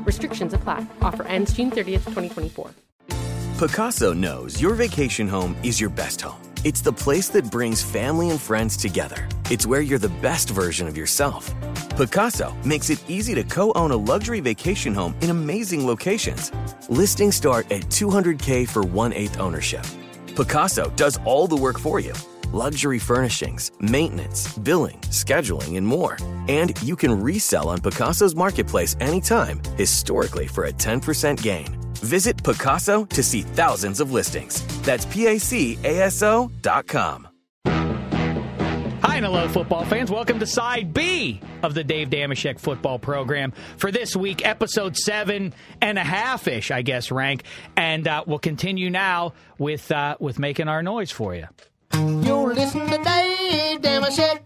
Restrictions apply. Offer ends June 30th, 2024. Pacaso knows your vacation home is your best home. It's the place that brings family and friends together. It's where you're the best version of yourself. Pacaso makes it easy to co own a luxury vacation home in amazing locations. Listings start at 200K for one eighth ownership. Pacaso does all the work for you luxury furnishings, maintenance, billing, scheduling, and more. And you can resell on Pacaso's marketplace anytime, historically for a 10% gain. Visit Pacaso to see thousands of listings. That's PACASO dot com. Hi and hello, football fans. Welcome to Side B of the Dave Dameshek football program for this week, episode seven and a half ish, I guess, rank. And uh, we'll continue now with uh, with making our noise for you. You listen to Dave Dameshek.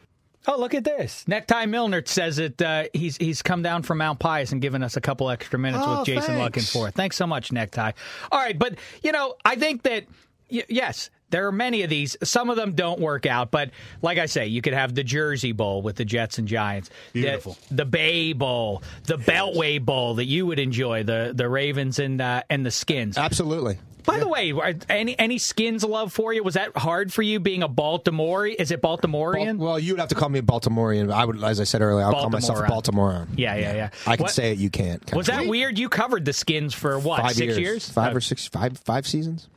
Oh, look at this. Necktie Milner says that uh, he's he's come down from Mount Pius and given us a couple extra minutes Oh, with Jason thanks. La Canfora. It. Thanks so much, Necktie. All right, but you know, I think that y- yes, there are many of these. Some of them don't work out, but like I say, you could have the Jersey Bowl with the Jets and Giants, The- Beautiful. the, Bay Bowl, the Beltway Bowl that you would enjoy, the the Ravens and uh, and the Skins. Absolutely. By the way, any any Skins love for you? Was that hard for you being a Baltimore? Is it Baltimorean? Well, you'd have to call me a Baltimorean. I would, as I said earlier, I'll call myself a Baltimorean. Yeah, yeah, yeah. I can What- say it. You can't. Was that weird? You covered the skins for what? Five six years. years? Five Uh, or six, five, five seasons.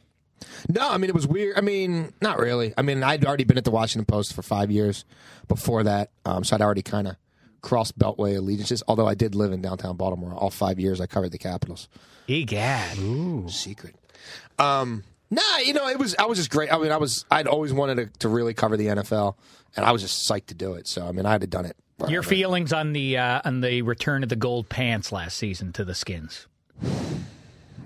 No, I mean it was weird. I mean, not really. I mean, I'd already been at the Washington Post for five years before that, um, so I'd already kind of crossed Beltway allegiances. Although I did live in downtown Baltimore all five years, I covered the Capitals. Egad. Secret. Um, nah, you know, it was. I was just great. I mean, I was. I'd always wanted to, to really cover the NFL, and I was just psyched to do it. So, I mean, I had done it. Your feelings on the uh, on the return of the gold pants last season to the skins?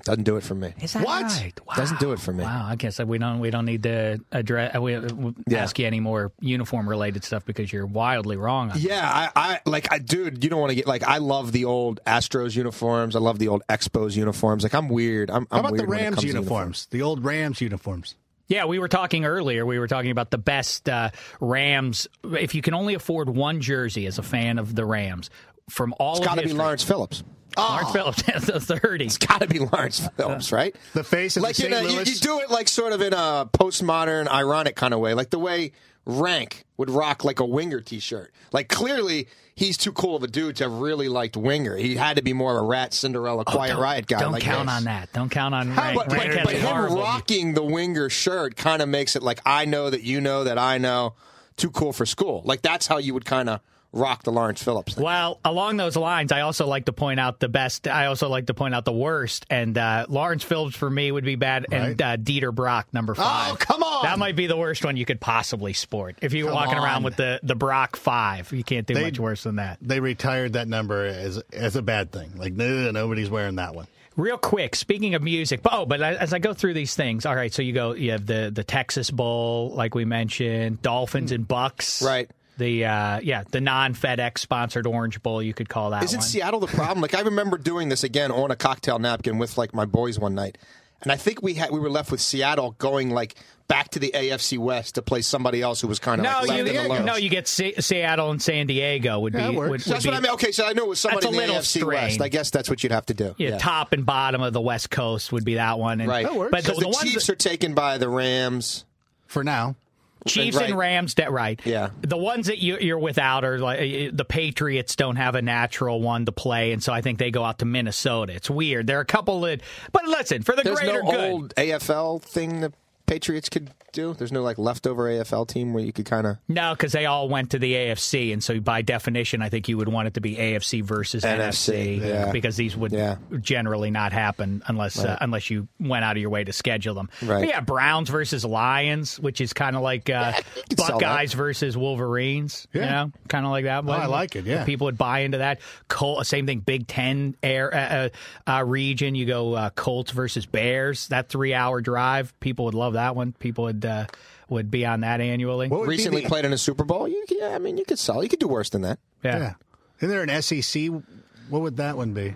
Doesn't do it for me. Is that what? right? Wow. Doesn't do it for me. Wow, I guess we don't we don't need to address uh, we, we Yeah. ask you any more uniform related stuff because you're wildly wrong. On Yeah, I, I like, I, dude. You don't want to get like. I love the old Astros uniforms. I love the old Expos uniforms. Like, I'm weird. I'm, How I'm about the weird when Rams comes to uniforms? The old Rams uniforms. Yeah, we were talking earlier. We were talking about the best uh, Rams. If you can only afford one jersey as a fan of the Rams from all It's of got to be Lawrence Phillips. Lawrence oh. Phillips, has the thirty. It's got to be Lawrence Phillips, uh, right? The face of like the St. a, you, Louis. you do it like sort of in a postmodern, ironic kind of way, like the way Rank would rock like a Winger T-shirt. Like clearly, he's too cool of a dude to have really liked Winger. He had to be more of a Ratt Cinderella oh, Quiet Oh, don't, Riot guy. Don't like count this. on that. Don't count on How- Rank. but, but, Rank has but him rocking the Winger shirt kind of makes it like I know that you know that I know. Too cool for school. Like that's how you would kind of rock the Lawrence Phillips. Well, along those lines, I also like to point out the best. I also like to point out the worst. And uh, Lawrence Phillips for me would be bad, and uh, Dieter Brock number five. Oh, come on! That might be the worst one you could possibly sport. If you're Come walking around with the the Brock five, you can't do They- much worse than that. They retired that number as as a bad thing. Like no, nobody's wearing that one. Real quick, speaking of music, but oh, but as I go through these things, all right. So you go, you have the the Texas Bowl, like we mentioned, Dolphins and Bucks, Right. The uh, yeah, the non FedEx sponsored Orange Bowl, you could call that Isn't one. Seattle the problem? Like I remember doing this again on a cocktail napkin with like my boys one night, and I think we had we were left with Seattle going like back to the AFC West to play somebody else who was kind of no, like left you, in the lurch. no, you get Se- Seattle and San Diego would Yeah, be it would, So that's would what I mean. Okay, so I knew it was somebody in the little AFC West. I guess that's what you'd have to do. Yeah, top and bottom of the West Coast would be that one. And, right. But the, Because the, the Chiefs that- are taken by the Rams. For now, Chiefs Right. and Rams, that right? Yeah. The ones that you, you're without are like uh, the Patriots don't have a natural one to play, and so I think they go out to Minnesota. It's weird. There are a couple that, but listen, for the There's greater no good. old AFL thing the Patriots could do. There's no like leftover AFL team where you could kind of. No, because they all went to the AFC, and so by definition, I think you would want it to be AFC versus NFC, NFC, yeah. because these would Yeah. generally not happen unless uh, unless you went out of your way to schedule them. Right. But yeah, Browns versus Lions, which is kind of like uh, could sell that. Buckeyes versus Wolverines. You know, kind of like that. I like it, yeah. people would buy into that. Col- same thing, Big Ten air uh, uh, uh, region. You go uh, Colts versus Bears. That three hour drive, people would love that one. People would uh, would be on that annually. What Recently the- played in a Super Bowl. You, yeah, I mean, you could sell. You could do worse than that. yeah. Yeah. Isn't there an SEC? What would that one be?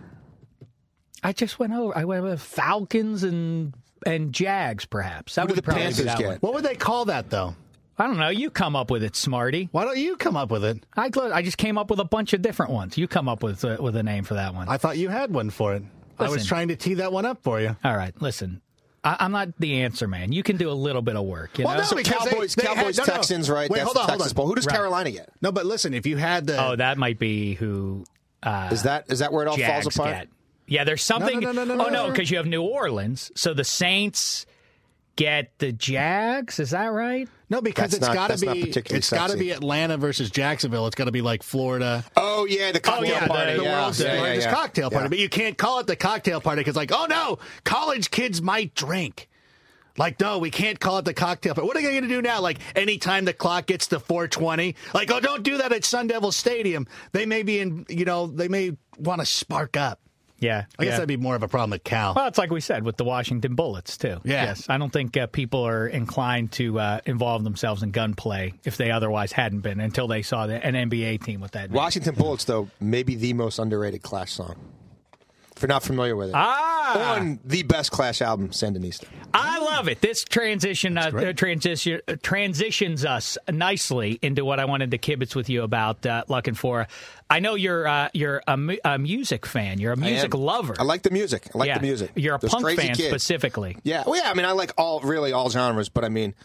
I just went over. I went with Falcons and and Jags, perhaps. That Who would the probably be that get? one. What would they call that though? I don't know. You come up with it, Smarty. Why don't you come up with it? I I just came up with a bunch of different ones. You come up with uh, with a name for that one. I thought you had one for it. I was trying to tee that one up for you. All right, listen. I, I'm not the answer man. You can do a little bit of work. You Well, know? no, So because they- Cowboys, they had- Cowboys, no, no. Texans, right? Wait, That's hold the on, hold on. Bowl. Who does Right. Carolina get? No, but listen, if you had the oh, that might be who uh, Is that is that where it all Jags falls apart? get. Yeah, there's something. no, no, no, no, oh no, no. because you have New Orleans. So the Saints get the Jags. Is that right? no because That's it's not- got to be it's got to be Atlanta versus Jacksonville. It's got to be like Florida. Oh yeah, the oh, cocktail yeah, party. the yeah, world's yeah, yeah, largest yeah. cocktail party, Yeah. but you can't call it the cocktail party because, like, oh no, college kids might drink. Like, no, we can't call it the cocktail party. What are they going to do now? Like, anytime the clock gets to 420, like, oh, don't do that at Sun Devil Stadium. They may be in, you know, they may want to spark up. Yeah. I guess yeah. that'd be more of a problem with Cal. Well, it's like we said with the Washington Bullets too. Yeah. Yes, I don't think uh, people are inclined to uh, involve themselves in gunplay if they otherwise hadn't been until they saw the, an NBA team with that. name. Washington Bullets, though, maybe the most underrated Clash song. If you're not familiar with it, Ah, on the best Clash album, Sandinista. I love it. This transition uh, uh, transition uh, transitions us nicely into what I wanted to kibitz with you about uh, looking for. I know you're uh, you're a, mu- a music fan. You're a music I lover. I like the music. I like yeah. the music. You're a Those punk fan kids. specifically. Yeah. Well, yeah. I mean, I like all really all genres, but I mean,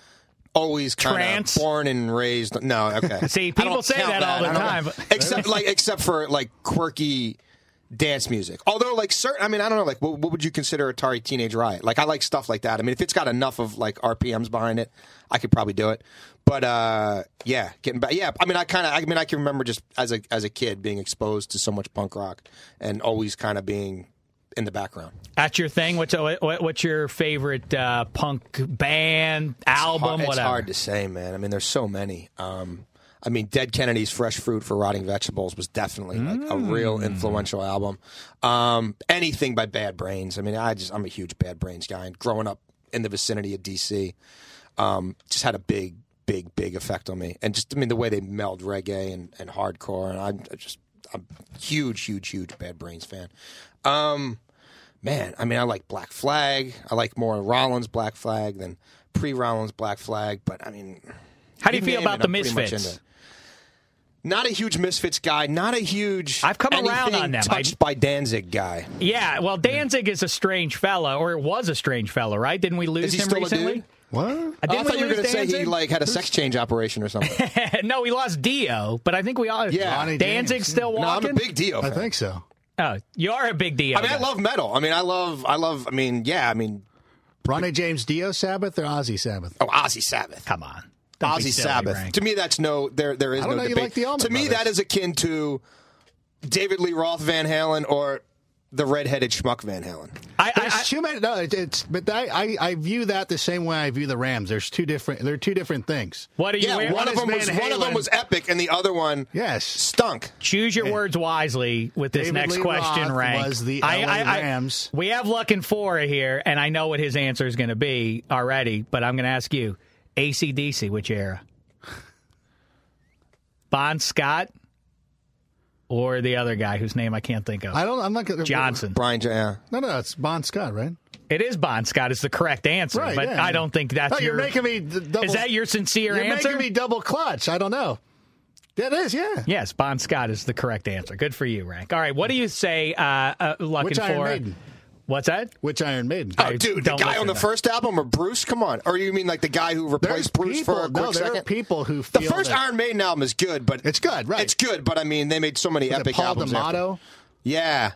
always kind Trance? of born and raised. No, okay. See, people say count that all the time, except like except for like quirky dance music. Although like certain, I mean, I don't know. Like, what, what would you consider Atari Teenage Riot? Like, I like stuff like that. I mean, if it's got enough of like RPMs behind it, I could probably do it. But uh, yeah, getting back. Yeah, I mean, I kind of. I mean, I can remember just as a as a kid being exposed to so much punk rock and always kind of being in the background. That's your thing. What's what, what's your favorite uh, punk band album? hard, it's whatever. hard to say, man. I mean, there's so many. Um, I mean, Dead Kennedy's "Fresh Fruit for Rotting Vegetables" was definitely like a real Mm. influential album. Um, anything by Bad Brains. I mean, I just I'm a huge Bad Brains guy. And growing up in the vicinity of DC, um, just had a big, big, big effect on me. And just I mean, the way they meld reggae and, and hardcore, and I'm just I'm a huge, huge, huge Bad Brains fan. Um, man, I mean, I like Black Flag. I like more Rollins Black Flag than pre Rollins Black Flag. But I mean, How do you you feel about it, the Misfits? Into it. Not a huge Misfits guy. Not a huge. I've come around on them. Touched I- by Danzig guy. Yeah, well, Danzig is a strange fella, or it was a strange fella, right? Didn't we lose Is he him still a recently? dude? What? Uh, Oh, Didn't I thought you were going to say he like had a sex change operation or something. no, we lost Dio, but I think we all. Yeah. Ronnie Danzig James. still no, I'm walking. a big Dio. I think so. Oh, you are a big Dio. I mean, I love metal. I mean, I love, I love. I mean, yeah. I mean, Ronnie James Dio Sabbath or Ozzy Sabbath? oh, Ozzy Sabbath. Come on, Don't be Ozzy silly, Sabbath. Rank. To me, that's no. There, there is I don't no know, you debate. like the Allman to me, that is akin to David Lee Roth Van Halen or the redheaded schmuck Van Halen. I, I, There's I, too many. No, it, it's but I, I I view that the same way I view the Rams. There's two different. They're two different things. what are you? Yeah, wearing? one of is them was Van one of them was epic, and the other one Yes. stunk. Choose your words wisely with this David next Lee question, Roth Rank. was the I- LA I- I- Rams. we have La Canfora here, and I know what his answer is going to be already, but I'm going to ask you ACDC, which era? Bon Scott or the other guy whose name I can't think of? I don't. I'm not gonna, Johnson. Brian, J- yeah. No, no, it's Bon Scott, right? It is Bon Scott is the correct answer, Right, but yeah. I don't think that's Oh, you're making me. d- Double, is that your sincere You're answer? making me double clutch. I don't know. That is, yeah. Yes, Bon Scott is the correct answer. Good for you, Rank. All right, what do you say, uh, uh, Luck Which and Iron Fora? Maiden? What's that? Which Iron Maiden? Oh, dude, the guy on the to- first album or Bruce? Come on. Or you mean like the guy who There's replaced Bruce people, for a quick no, there second? are people who the first that, Iron Maiden album is good, but It's good, right. It's good, but I mean, they made so many Was it epic Paul albums. after. Di'Anno. Yeah.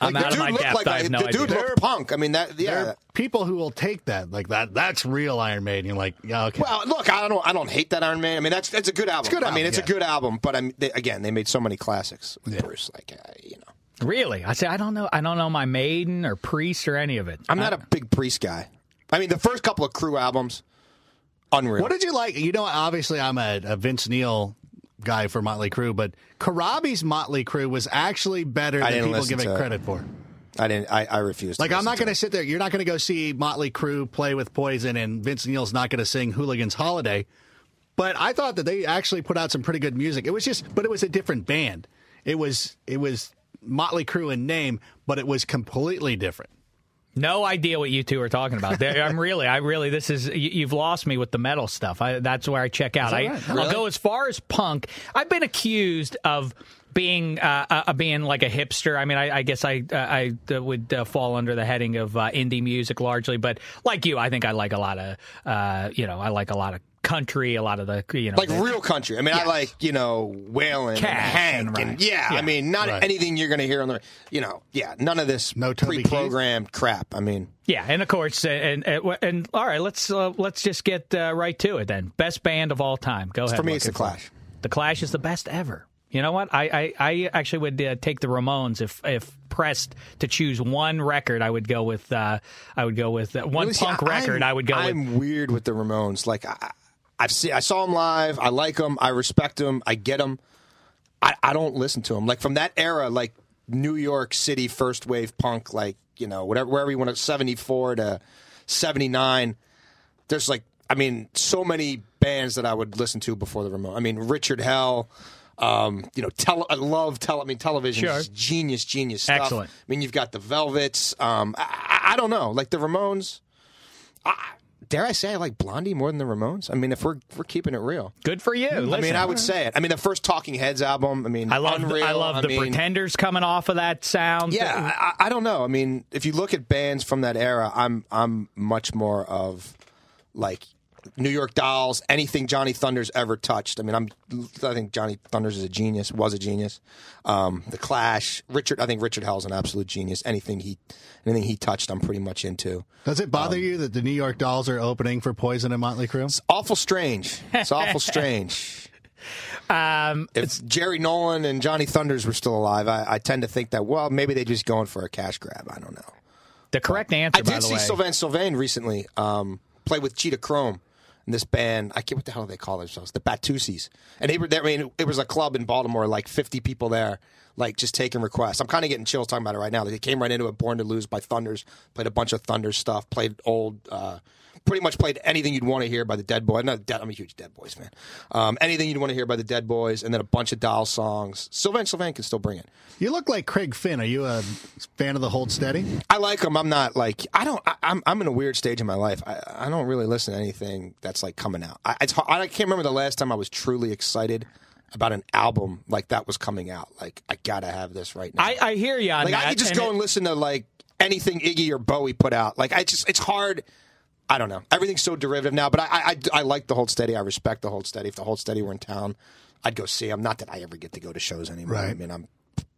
I'm Like, out the of my dude looked depth. like I have a- no the dude idea. looked punk. I mean, that There yeah. are people who will take that like that. That's real Iron Maiden. You're like, yeah, okay. Well, look, I don't, I don't hate that Iron Man. I mean, that's that's a good album. good I mean, it's yeah. a good album, but I mean, they, again, they made so many classics with Bruce. Like, uh, you know, Really? I say I don't know. I don't know my Maiden or Priest or any of it. I'm not a big Priest guy. I mean, the first couple of Crue albums, unreal. What did you like? You know, obviously, I'm a, a Vince Neil guy for Motley Crue, but Corabi's Motley Crue was actually better I than people give it to it. credit for. I didn't. I, I refused. Like, to I'm not going to sit there. You're not going to go see Motley Crue play with Poison, and Vince Neil's not going to sing Hooligans Holiday. But I thought that they actually put out some pretty good music. It was just, but it was a different band. It was, it was Motley Crue in name, but it was completely different. No idea what you two are talking about. There- I'm really, I really, this is you, you've lost me with the metal stuff. I, that's where I check out. I, I'll go as far as punk. I've been accused of being uh, uh, being like a hipster. I mean, I, I guess I uh, I uh, would uh, fall under the heading of uh, indie music largely, but like you, I think I like a lot of uh, you know, I like a lot of country, a lot of the you know, like the- real country. I mean, I like you know Waylon, and Hank, and- and, yeah, Yeah. I mean, not Right. anything you're going to hear on the, you know, yeah, none of this No pre-programmed crap. I mean, Yeah, and of course, and and, and all right, let's uh, let's just get uh, right to it then. Best band of all time. Go ahead. for me, it's the Clash. The Clash is the best ever. You know what? I I, I actually would uh, take the Ramones if if pressed to choose one record. I would go with uh, I would go with uh, one Really, see, punk I- record. I'm, I would go with I'm weird with the Ramones. Like I, I've seen, I saw them live. I like them. I respect them. I get them. I, I don't listen to them. Like from that era, like New York City first wave punk, like you know whatever wherever you want to seventy four to seventy nine. There's like I mean so many bands that I would listen to before the Ramones. I mean Richard Hell. Um, you know, tele- I love tele- I mean, television Sure. is genius, genius stuff. Excellent. I mean, you've got the Velvets. Um, I, I- I don't know, like the Ramones. I, dare I say I like Blondie more than the Ramones? I mean, if we're if we're keeping it real, good for you. I mean, I would say it. I mean, the first Talking Heads album. I mean, I love Unreal, I love the mean, Pretenders coming off of that sound. Yeah, I, I don't know. I mean, if you look at bands from that era, I'm I'm much more of like New York Dolls, anything Johnny Thunders ever touched. I mean, I'm I think Johnny Thunders is a genius, was a genius. Um, the Clash, Richard, I think Richard Hell's an absolute genius. Anything he anything he touched, I'm pretty much into. Does it bother Um, you that the New York Dolls are opening for Poison and Motley Crue? It's awful strange. It's awful strange. Um, If Jerry Nolan and Johnny Thunders were still alive, I, I tend to think that well, maybe they're just going for a cash grab. I don't know. the correct answer. I by did the see way. Sylvain Sylvain recently um, play with Cheetah Chrome in this band. I can't what the hell do they call themselves, the Batusis. And they were. I mean, it was a club in Baltimore, like 50 people there, like just taking requests. I'm kind of getting chills talking about it right now. They came right into it, Born to Lose by Thunders, played a bunch of Thunder stuff, played old. Uh, Pretty much played anything you'd want to hear by the Dead Boys. Not Dead, I'm a huge Dead Boys fan. Um, anything you'd want to hear by the Dead Boys, and then a bunch of Doll songs. Sylvain Sylvain can still bring it. You look like Craig Finn. Are you a fan of the Hold Steady? I like them. I'm not like I don't. I, I'm I'm in a weird stage in my life. I, I don't really listen to anything that's like coming out. I, it's, I can't remember the last time I was truly excited about an album like that was coming out. Like I gotta have this right now. I, I hear you on like that. I could just and go it- and listen to like anything Iggy or Bowie put out. Like I just it's hard. I don't know. Everything's so derivative now, but I I, I, I like the Hold Steady. I respect the Hold Steady. If the Hold Steady were in town, I'd go see them. Not that I ever get to go to shows anymore. I mean, I'm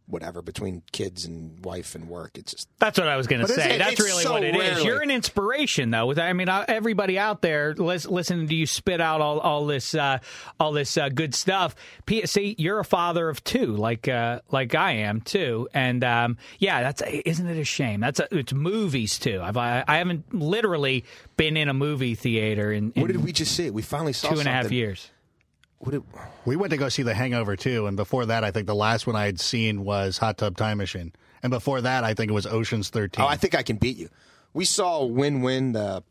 whatever between kids and wife and work. It's just That's what I was going to say. it's- That's really so what it is. rarely- You're an inspiration, though. With I mean, uh, everybody out there lis- listening to you spit out all, all this uh, all this uh, good stuff. P- see, you're a father of two, like uh, like I am too. And um, yeah, that's isn't it a shame? That's a, it's movies too. I've I, I haven't literally been in a movie theater in, in What did we just see? We finally saw two and a half something. years. What did, We went to go see The Hangover too, and before that, I think the last one I had seen was Hot Tub Time Machine, and before that, I think it was Ocean's Thirteen. oh, I think I can beat you. We saw Win Win, the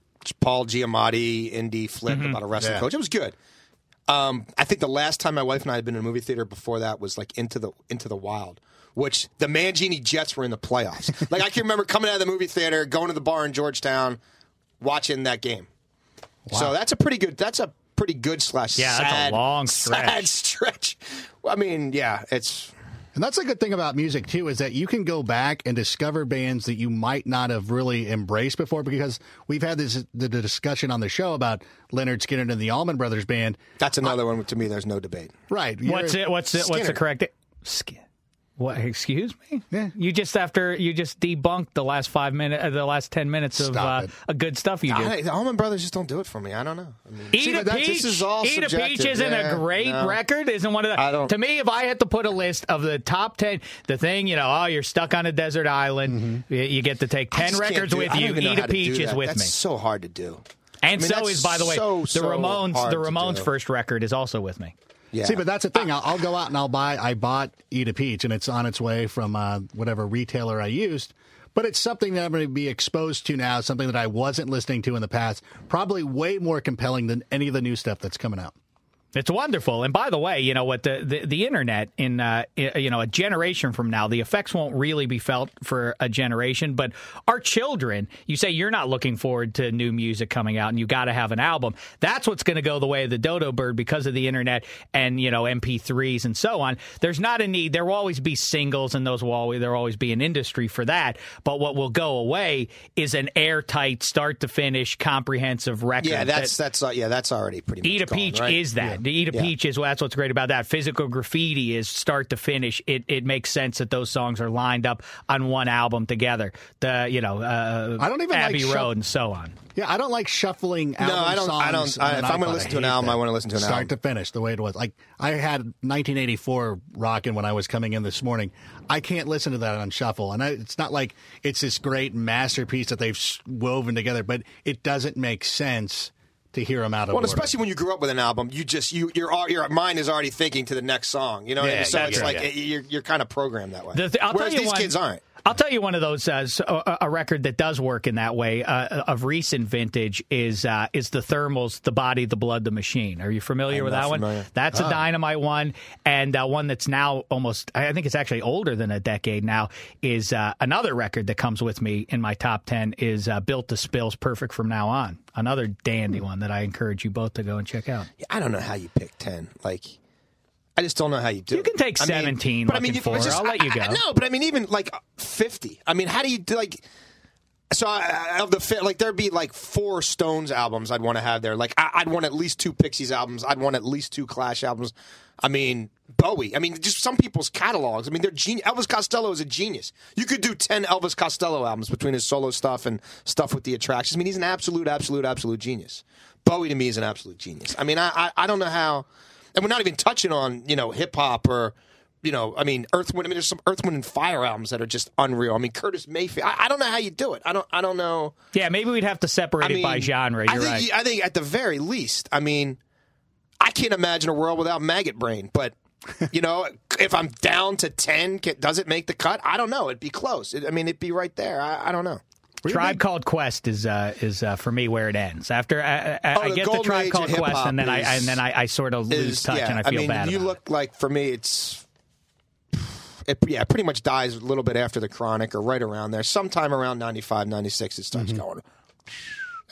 Paul Giamatti indie flip about a wrestling Yeah. coach. It was good. Um, I think the last time my wife and I had been in a movie theater before that was like Into the Into the Wild, which the Mangini Jets were in the playoffs. like I can remember coming out of the movie theater, going to the bar in Georgetown, watching that game. Wow. So that's a pretty good. That's a pretty good slash Yeah, that's a sad, long sad stretch. stretch. I mean, yeah, it's And that's a good thing about music too, is that you can go back and discover bands that you might not have really embraced before. Because we've had this the discussion on the show about Lynyrd Skynyrd and the Allman Brothers Band. That's another one to me. There's no debate. Right. What's it? What's it? What's the correct? Skin. What? Excuse me? Yeah. You just after you just debunked the last five minutes, uh, the last ten minutes of uh, a good stuff you did. I, the Allman Brothers just don't do it for me. I don't know. I mean, Eat See, a peach. This is all Eat a subjective. peach isn't Yeah, a great no. record. Isn't one of the. I don't- To me, if I had to put a list of the top ten, the thing you know, oh, you're stuck on a desert island. You, you get to take ten records do with you. Eat a peach is with That's me. so hard to do. And mean, so is, by the way, so, the Ramones. The Ramones' first record is also with me. Yeah. See, but that's the thing. I'll, I'll go out and I'll buy. I bought Eat a Peach, and it's on its way from uh, whatever retailer I used. But it's something that I'm going to be exposed to now. Something that I wasn't listening to in the past. Probably way more compelling than any of the new stuff that's coming out. It's wonderful. And by the way, you know what the the, the internet in uh, you know a generation from now, the effects won't really be felt for a generation, but our children, you say you're not looking forward to new music coming out and you got to have an album. That's what's going to go the way of the dodo bird because of the internet and you know MP3s and so on. There's not a need. There will always be singles and those will always there will always be an industry for that, but what will go away is an airtight start to finish comprehensive record. yeah, that's that- that's uh, yeah, that's already pretty. Much Eat a gone, peach right? is that. The Eat a Yeah. peach is well, that's what's great about that. Physical graffiti is start to finish. It it makes sense that those songs are lined up on one album together. The you know uh, I don't even like Abbey shuff- Road and so on. Yeah, I don't like shuffling album I don't- I don't- I- if I'm gonna listen to an album, that. I wanna listen to an album. start album. to finish the way it was. Like I had 1984 rocking when I was coming in this morning. I can't listen to that on shuffle, and I, it's not like it's this great masterpiece that they've woven together, but it doesn't make sense to hear them out of Well, order. especially when you grew up with an album, you just you your your mind is already thinking to the next song. You know, what I Yeah, mean? so yeah, it's yeah, like yeah. Eh, you're you're kind of programmed that way. The Whereas these one, kids aren't. I'll tell you one of those uh, a, record that does work in that way uh, of recent vintage is uh, is the Thermals, the Body, the Blood, the Machine. Are you familiar I'm with that familiar. one? That's a dynamite one, and uh, one that's now almost I think it's actually older than a decade now. Is uh, another record that comes with me in my top ten is uh, Built to Spills, Perfect from Now On. Another dandy one that I encourage you both to go and check out. Yeah, I don't know how you pick ten. Like, I just don't know how you do. You it. can take I mean, 17 but I mean, looking you- for it's her. just- I'll let you I- I- go. no, but I mean, even like fifty. I mean, how do you do like? So I, of the fi- like, there'd be like four Stones albums I'd want to have there. Like, I, I'd want at least two Pixies albums. I'd want at least two Clash albums. I mean, Bowie. I mean, just some people's catalogs. I mean, they're genius. Elvis Costello is a genius. You could do ten Elvis Costello albums between his solo stuff and stuff with the attractions. I mean, he's an absolute, absolute, absolute genius. Bowie to me is an absolute genius. I mean, I, I, I don't know how, and we're not even touching on you know hip hop or you know, I mean, Earth Wind. I mean, there's some Earth Wind and Fire albums that are just unreal. I mean, Curtis Mayfield. I, I don't know how you do it. I don't. I don't know. Yeah, maybe we'd have to separate I mean, it by genre. I You're think. right. I think at the very least, I mean, I can't imagine a world without Maggot Brain. But you know, if I'm down to ten, does it make the cut? I don't know. It'd be close. It, I mean, it'd be right there. I, I don't know. Tribe Called Quest is uh, is uh, for me where it ends. After I, I, Oh, I get the Tribe Called Quest, and then I is- and then I, I sort of lose Is touch, yeah. and I feel mean, bad. you about look like for me, it's. It, yeah, it pretty much dies a little bit after the Chronic or right around there. Sometime around 95, 96, it starts going. it.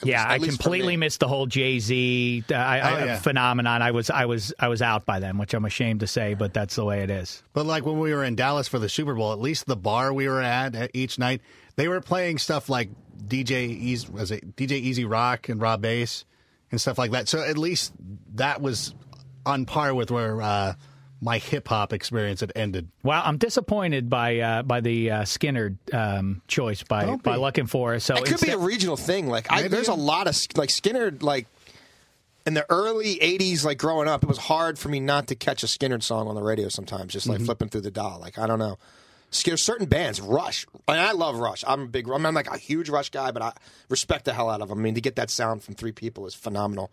Yeah, at I least for completely missed the whole Jay Z uh, I, I, Oh, yeah. phenomenon. I was I was I was out by then, which I'm ashamed to say, but that's the way it is. But like when we were in Dallas for the Super Bowl, at least the bar we were at at each night, they were playing stuff like DJ Easy, was it DJ E-Z Rock and Rob Base and stuff like that. So at least that was on par with where uh, my hip hop experience had ended. Well, I'm disappointed by uh, by the uh, Skynyrd um, choice by Don't by be. looking for. So It could be a regional thing. Like I, there's a lot of like Skynyrd. Like in the early '80s, like growing up, it was hard for me not to catch a Skynyrd song on the radio. Sometimes, just like Mm-hmm. flipping through the dial. Like I don't know. Skynyrd, certain bands, Rush. And I love Rush. I'm a big. I'm like a huge Rush guy, but I respect the hell out of them. I mean, to get that sound from three people is phenomenal.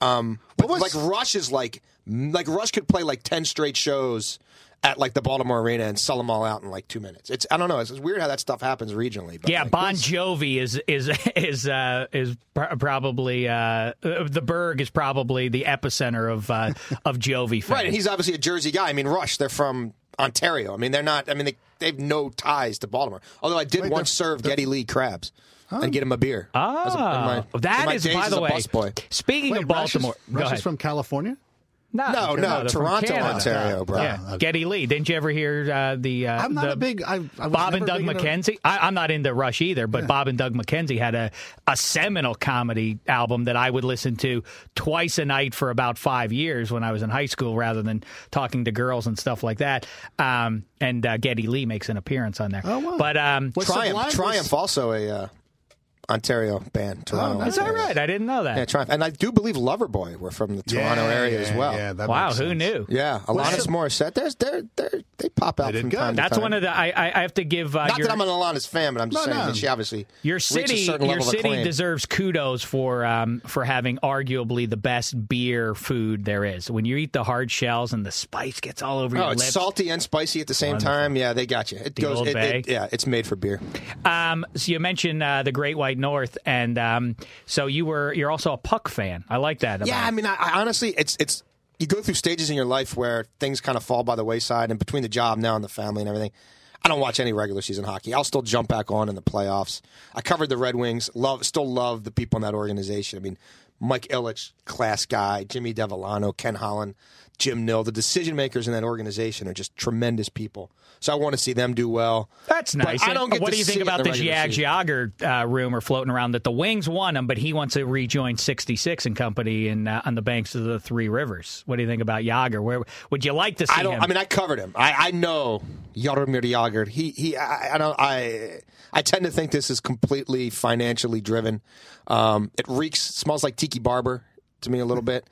Um, but like Rush is like like Rush could play like ten straight shows at like the Baltimore Arena and sell them all out in like two minutes. It's I don't know. It's, it's weird how that stuff happens regionally. But Yeah, like, Bon Jovi is is is uh, is pr- probably uh, uh, the Berg is probably the epicenter of uh, of Jovi fans. Right, and he's obviously a Jersey guy. I mean, Rush, they're from Ontario. I mean, they're not. I mean, they they have no ties to Baltimore. Although I did Wait, once serve Geddy Lee crabs and get him a beer. Ah, a- in my- that in is by the way. busboy. Speaking Wait, of Rush is- Baltimore, go Rush is from California? No, No, no, Toronto, Ontario, bro. Yeah, okay. Geddy Lee. Didn't you ever hear uh, the? Uh, I'm not the a big. I, I Bob and Doug big into- McKenzie. I, I'm not into Rush either, but Bob and Doug McKenzie had a, a seminal comedy album that I would listen to twice a night for about five years when I was in high school, rather than talking to girls and stuff like that. Um, and uh, Geddy Lee makes an appearance on there. Oh, wow. But um, What's Triumph, was- Triumph, also a uh, Ontario band. Toronto. nice. is that Ontario. right? I didn't know that. Yeah, Triumph, and I do believe Loverboy were from the Toronto Yeah, area yeah, as well. Yeah, that wow, makes who sense. knew? Yeah, Alanis Morissette. There's, they're, they're, they pop out They did from good. time to That's time. one of the. I, I I have to give uh, Not your, that I'm an Alanis fan, but I'm just No, saying no. that she obviously Your city, a certain your level city acclaim. deserves kudos for um, for having arguably the best beer food there is. When you eat the hard shells and the spice gets all over Oh, your it's lips. salty and spicy at the same Wonderful. time. Yeah, they got you. It The goes. Old It, Bay. it, yeah, it's made for beer. Um, so you mentioned uh, the Great White North, and um, so you were you're also a puck fan. I like that. Yeah, I mean, I, I honestly, it's it's you go through stages in your life where things kind of fall by the wayside, and between the job now and the family and everything, I don't watch any regular season hockey. I'll still jump back on in the playoffs. I covered the Red Wings. Love, still love the people in that organization. I mean, Mike Ilitch, class guy. Jimmy Devellano, Ken Holland, Jim Nill. The decision makers in that organization are just tremendous people. So I want to see them do well. That's nice. I don't what do you think about the this Yag. Jagr uh, rumor floating around that the Wings won him, but he wants to rejoin 66 and company in, uh, on the banks of the Three Rivers? What do you think about Jagr? Where would you like to see I don't. him? I mean, I covered him. I, I know Jaromir Jagr. He he. I, I don't. I I tend to think this is completely financially driven. Um, it reeks, smells like Tiki Barber to me a little bit,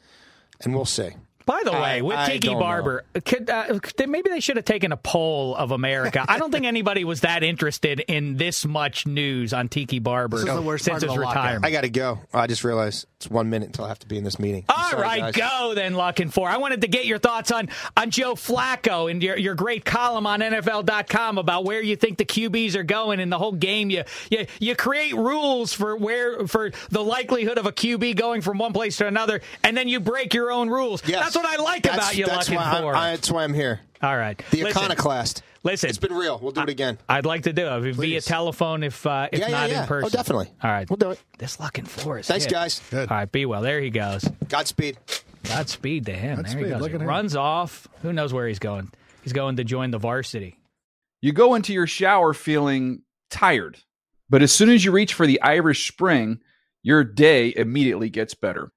and we'll see. By the I- way, with I Tiki don't Barber, could, uh, maybe they should have taken a poll of America. I don't think anybody was that interested in this much news on Tiki Barber This is the worst since part of his the retirement. I got to go. I just realized it's one minute until I have to be in this meeting. I'm All sorry, right, guys. go then, La Canfora. I wanted to get your thoughts on on Joe Flacco and your, your great column on NFL.com about where you think the QBs are going in the whole game. You, you you create rules for where for the likelihood of a QB going from one place to another, and then you break your own rules. Yes. That's what I like That's- about you, that's Luckin why I'm- I, that's why I'm here. All right, The Listen, iconoclast. Listen, It's been real. We'll do it again. I'd like to do it via telephone if uh, if Yeah, yeah, not yeah. in person. Oh, definitely. All right, We'll do it. This La Canfora is Thanks, hit. guys. Good. All right, be well. There he goes. Godspeed. Godspeed to him. there he goes. Look He at him. runs off. Who knows where he's going? He's going to join the varsity. You go into your shower feeling tired, but as soon as you reach for the Irish Spring, your day immediately gets better.